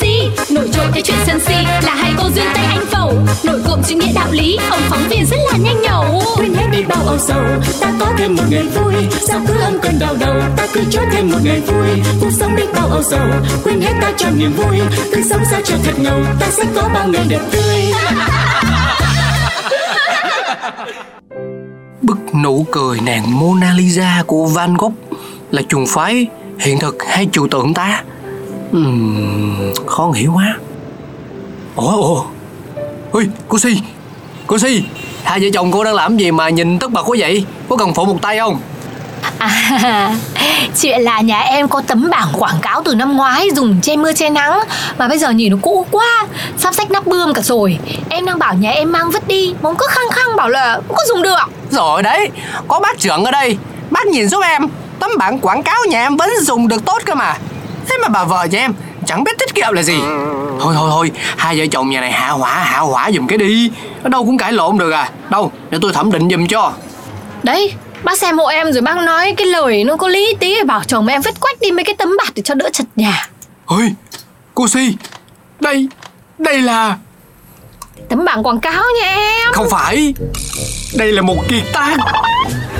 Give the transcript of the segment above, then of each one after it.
Si Nổi trội cái chuyện sân si là hai cô duyên tay anh phẩu. Nổi cộm chữ nghĩa đạo lý ông phóng viên rất là nhanh nhẩu. Quên hết đi bao âu sầu ta có thêm một ngày vui. Sao cứ âm cơn đau đầu ta cứ cho thêm một ngày vui. Cuộc sống đi bao âu sầu quên hết ta cho niềm vui. Cứ sống sao cho thật ngầu ta sẽ có bao ngày đẹp tươi. Bức nụ cười nàng Mona Lisa của Van Gogh là trùng phái hiện thực hay trừu tượng ta? Uhm, khó hiểu quá. Ủa ủa. Ôi, cô Si. Cô Si, hai vợ chồng cô đang làm gì mà nhìn tất bật quá vậy? Có cần phụ một tay không? À, chuyện là nhà em có tấm bảng quảng cáo từ năm ngoái dùng che mưa che nắng mà bây giờ nhìn nó cũ quá, sắp sách nắp bươm cả rồi. Em đang bảo nhà em mang vứt đi, mà ông cứ khăng khăng bảo là không có dùng được. Rồi đấy, có bác trưởng ở đây. Bác nhìn giúp em. Tấm bảng quảng cáo nhà em vẫn dùng được tốt cơ mà. Thế mà bà vợ nhà em chẳng biết tiết kiệm là gì. Thôi thôi thôi, hai vợ chồng nhà này hạ hỏa hạ hỏa giùm cái đi. Ở đâu cũng cãi lộn được à. Đâu, để tôi thẩm định giùm cho. Đấy, bác xem hộ em rồi bác nói cái lời nó có lý tí bảo chồng em vứt quách đi mấy cái tấm bạt để cho đỡ chật nhà. Ôi, cô Si, đây, đây là... Tấm bảng quảng cáo nha em. Không phải, đây là một kiệt tác.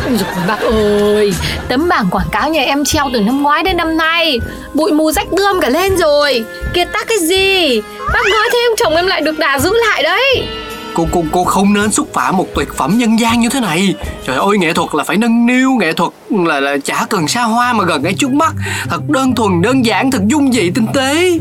Ôi, bác ơi. Tấm bảng quảng cáo nhà em treo từ năm ngoái đến năm nay. Bụi mù rách tươm cả lên rồi. Kiệt tác cái gì? Bác nói thế ông chồng em lại được đà giữ lại đấy. Cô, cô, cô không nên xúc phạm một tuyệt phẩm nhân gian như thế này. Trời ơi nghệ thuật là phải nâng niu Nghệ thuật là, là chả cần xa hoa mà gần ngay trước mắt. Thật đơn thuần, đơn giản, thật dung dị, tinh tế.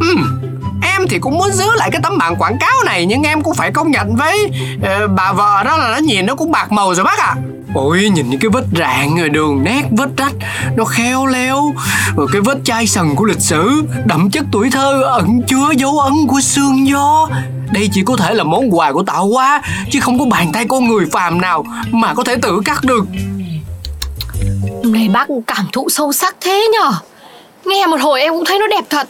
Ừm, Em thì cũng muốn giữ lại cái tấm bảng quảng cáo này Nhưng em cũng phải công nhận với uh, bà vợ đó là nó nhìn nó cũng bạc màu rồi bác ạ. Ôi nhìn những cái vết rạn rồi đường nét vết rách Nó khéo léo. Rồi cái vết chai sần của lịch sử Đậm chất tuổi thơ ẩn chứa dấu ấn của sương gió. Đây chỉ có thể là món quà của tạo hóa Chứ không có bàn tay con người phàm nào Mà có thể tự cắt được. Nay bác cảm thụ sâu sắc thế nhở. Nghe một hồi em cũng thấy nó đẹp thật.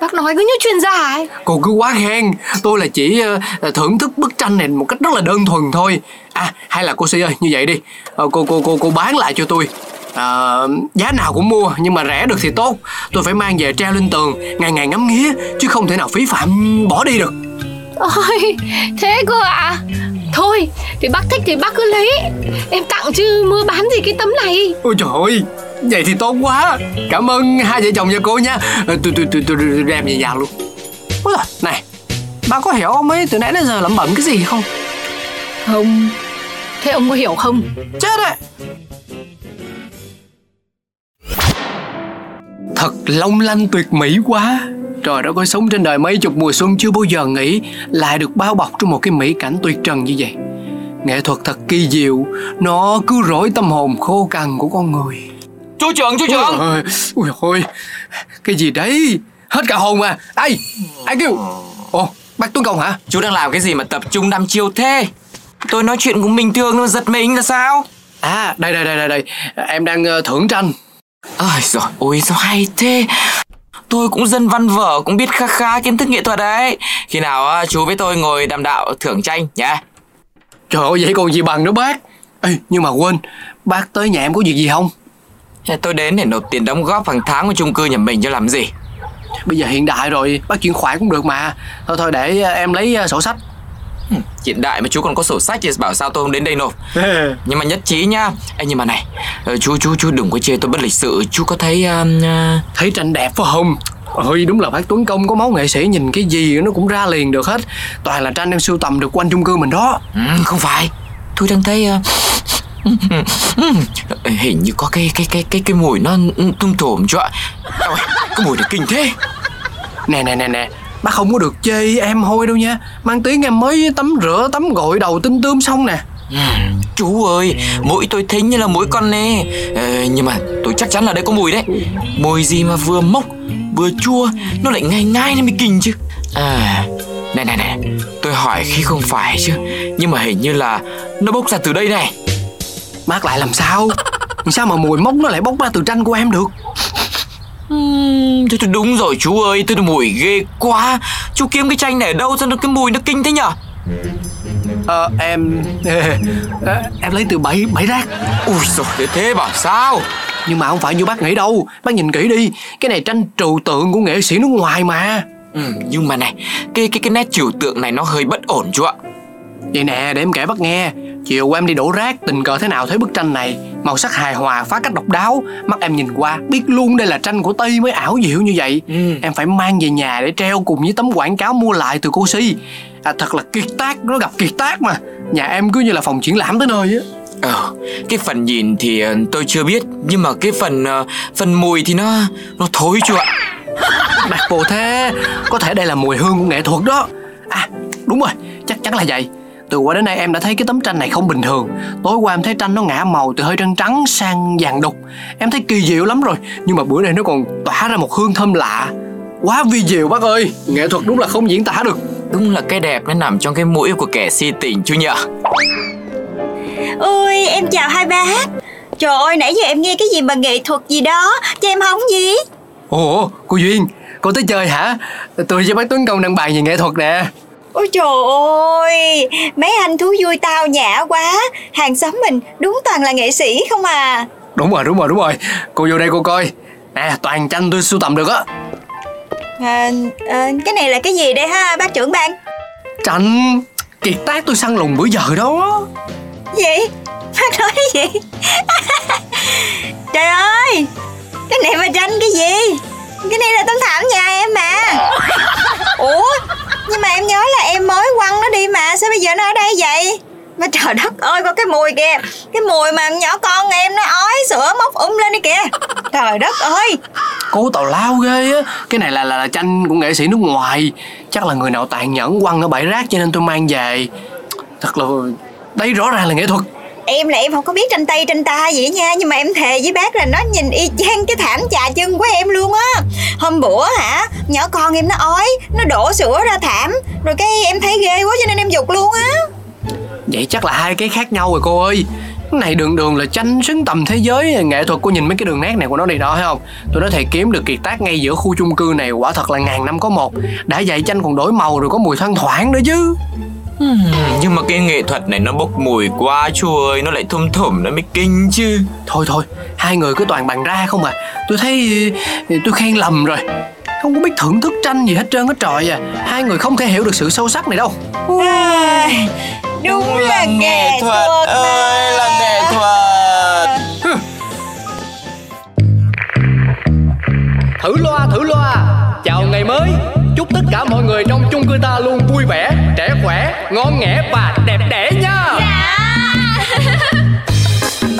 Bác nói cứ như chuyên gia ấy Cô cứ quá khen. Tôi là chỉ ờ, thưởng thức bức tranh này một cách rất là đơn thuần thôi. À hay là cô Si ơi như vậy đi. Ờ, Cô cô cô cô bán lại cho tôi. À, giá nào cũng mua nhưng mà rẻ được thì tốt. Tôi phải mang về treo lên tường ngày ngày ngắm nghía chứ không thể nào phí phạm bỏ đi được. Ôi thế cơ ạ. À? Thôi thì bác thích thì bác cứ lấy. Em tặng chứ mua bán gì cái tấm này? Ôi trời ơi vậy thì tốt quá. Cảm ơn hai vợ chồng nhà cô nha. Ờ, tôi tôi tôi tôi đem về nhà luôn. Giời, này bà có hiểu ông ấy từ nãy đến giờ lẩm bẩm cái gì không? Không. Thế ông có hiểu không? Chết đấy. Thật long lanh tuyệt mỹ quá. Trời đất ơi sống trên đời mấy chục mùa xuân chưa bao giờ nghĩ lại được bao bọc trong một cái mỹ cảnh tuyệt trần như vậy. Nghệ thuật thật kỳ diệu nó cứ rỗi tâm hồn khô cằn của con người Chú trưởng, chú trưởng Ôi, ôi ôi cái gì đấy? Hết cả hồn mà. Ai ai kêu? Ồ bác tuấn công hả? Chú đang làm cái gì mà tập trung đăm chiêu thế? Tôi nói chuyện cũng bình thường nó giật mình là sao? À đây đây đây đây đây. Em đang ờ, thưởng tranh. Ôi rồi ôi sao hay thế. Tôi cũng dân văn vở cũng biết khá khá kiến thức nghệ thuật đấy. Khi nào à, chú với tôi ngồi đàm đạo thưởng tranh nhá. Trời ơi vậy còn gì bằng nữa bác? Ê nhưng mà quên Bác tới nhà em có việc gì không Tôi đến để nộp tiền đóng góp hàng tháng của chung cư nhà mình cho làm gì? Bây giờ hiện đại rồi Bác chuyển khoản cũng được mà. Thôi thôi để ờ, em lấy ờ, sổ sách. Hiện đại mà chú còn có sổ sách thì bảo sao tôi không đến đây nộp? Nhưng mà nhất trí nhá. Ê, Nhưng mà này ờ, Chú chú chú đừng có chê tôi bất lịch sự. Chú có thấy um, uh, Thấy tranh đẹp phải không? Ôi đúng là bác Tuấn Công có máu nghệ sĩ nhìn cái gì nó cũng ra liền được hết. Toàn là tranh em sưu tầm được quanh chung cư mình đó. Ừm, Không phải. Tôi đang thấy uh, Hình như có cái cái cái cái cái mùi nó tung trồm cho ạ. Ôi, Cái mùi này kinh thế. Nè nè nè nè. Bác không có được chê em hôi đâu nha. Mang tiếng em mới tắm rửa tắm gội đầu tinh tươm xong nè. Ừm, Chú ơi Mũi tôi thính như là mũi con nê ờ, Nhưng mà tôi chắc chắn là đây có mùi đấy. Mùi gì mà vừa mốc Vừa chua Nó lại ngai ngai nên mới kinh chứ. À Này này này Tôi hỏi khi không phải chứ. Nhưng mà hình như là Nó bốc ra từ đây này Mát lại làm sao? Sao mà mùi mốc nó lại bốc ra từ tranh của em được? Thế thì đúng rồi chú ơi Tôi mùi ghê quá. Chú kiếm cái chanh này ở đâu sao nó cái mùi nó kinh thế nhở? Ờ em Em lấy từ bẫy bẫy rác. Ui rồi thế thế bảo sao? Nhưng mà không phải như bác nghĩ đâu. Bác nhìn kỹ đi. Cái này tranh trừu tượng của nghệ sĩ nước ngoài mà. Ừ, nhưng mà này, cái cái cái nét trừu tượng này nó hơi bất ổn chú ạ. Vậy nè, để em kể bác nghe. Chiều qua em đi đổ rác, tình cờ thế nào thấy bức tranh này. Màu sắc hài hòa, phá cách độc đáo. Mắt em nhìn qua, biết luôn đây là tranh của Tây mới ảo diệu như vậy. Ừ. Em phải mang về nhà để treo cùng với tấm quảng cáo mua lại từ cô Si. À, Thật là kiệt tác, nó gặp kiệt tác mà. Nhà em cứ như là phòng triển lãm tới nơi á. Ờ, cái phần nhìn thì ờ, tôi chưa biết. Nhưng mà cái phần uh, phần mùi thì nó nó thối chú ạ? Bạc bồ thế Có thể đây là mùi hương của nghệ thuật đó. À đúng rồi chắc chắn là vậy từ qua đến nay em đã thấy cái tấm tranh này không bình thường. Tối qua em thấy tranh nó ngã màu từ hơi trắng trắng sang vàng đục. Em thấy kỳ diệu lắm rồi Nhưng mà bữa nay nó còn tỏa ra một hương thơm lạ. Quá vi diệu bác ơi Nghệ thuật đúng là không diễn tả được. Đúng là cái đẹp nó nằm trong cái mũi của kẻ si tình chú nhở Ôi em chào hai bác Trời ơi nãy giờ em nghe cái gì mà nghệ thuật gì đó Cho em hóng gì? Ồ cô Duyên Cô tới chơi hả? Tôi với bác Tuấn Công đang bàn về nghệ thuật nè Ôi trời ơi Mấy anh thú vui tao nhã quá. Hàng xóm mình đúng toàn là nghệ sĩ không à. Đúng rồi đúng rồi đúng rồi. Cô vô đây cô coi. Nè toàn tranh tôi sưu tầm được á. À, à, Cái này là cái gì đây ha bác trưởng ban Tranh Kiệt tác tôi săn lùng bữa giờ đó. Gì Bác nói cái gì? Trời ơi Cái này mà tranh cái gì? Cái này là tấm thảm nhà em mà. Ủa nhưng mà em nhớ là em mới quăng nó đi mà Sao bây giờ nó ở đây vậy? Mà trời đất ơi có cái mùi kìa. Cái mùi mà nhỏ con em nó ói sữa mốc um lên đi kìa. Trời đất ơi. Cố tào lao ghê á. Cái này là, là là tranh của nghệ sĩ nước ngoài. Chắc là người nào tàn nhẫn quăng ở bãi rác cho nên tôi mang về. Thật là Đây rõ ràng là nghệ thuật. Em là em không có biết tranh tay tranh ta gì nha. Nhưng mà em thề với bác là nó nhìn y chang cái thảm chà chân của em luôn á. Hôm bữa hả, Nhỏ con em nó ói, Nó đổ sữa ra thảm. Rồi cái em thấy ghê quá cho nên em dục luôn á. Vậy chắc là hai cái khác nhau rồi cô ơi. Cái này đường đường là tranh xứng tầm thế giới. Nghệ thuật của nhìn mấy cái đường nét này của nó đi đó, thấy không? Tôi nói thầy kiếm được kiệt tác ngay giữa khu chung cư này. Quả thật là ngàn năm có một. Đã vậy tranh còn đổi màu rồi có mùi thoang thoảng nữa chứ. Hmm, nhưng mà cái nghệ thuật này nó bốc mùi quá chú ơi Nó lại thum thủm nó mới kinh chứ. Thôi thôi Hai người cứ toàn bàn ra không à. Tôi thấy tôi khen lầm rồi. Không có biết thưởng thức tranh gì hết trơn hết trọi à. Hai người không thể hiểu được sự sâu sắc này đâu. À, Đúng là nghệ thuật ơi là nghệ thuật. Thử loa thử loa. Chào ngày mới Chúc tất cả mọi người trong chung cư ta luôn vui vẻ, trẻ khỏe, ngon nghẻ và đẹp đẽ nha. Dạ.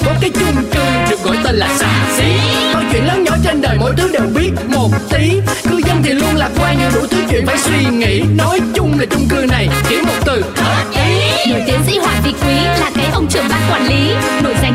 Có cái chung cư được gọi tên là xà xí. Mọi chuyện lớn nhỏ trên đời mỗi thứ đều biết một tí. Cư dân thì luôn lạc quan nhiều đủ thứ chuyện phải suy nghĩ. Nói chung là chung cư này chỉ một từ. Hợp ý Nổi tiến sĩ Hoàng Vị Quý là cái ông trưởng ban quản lý. Nổi danh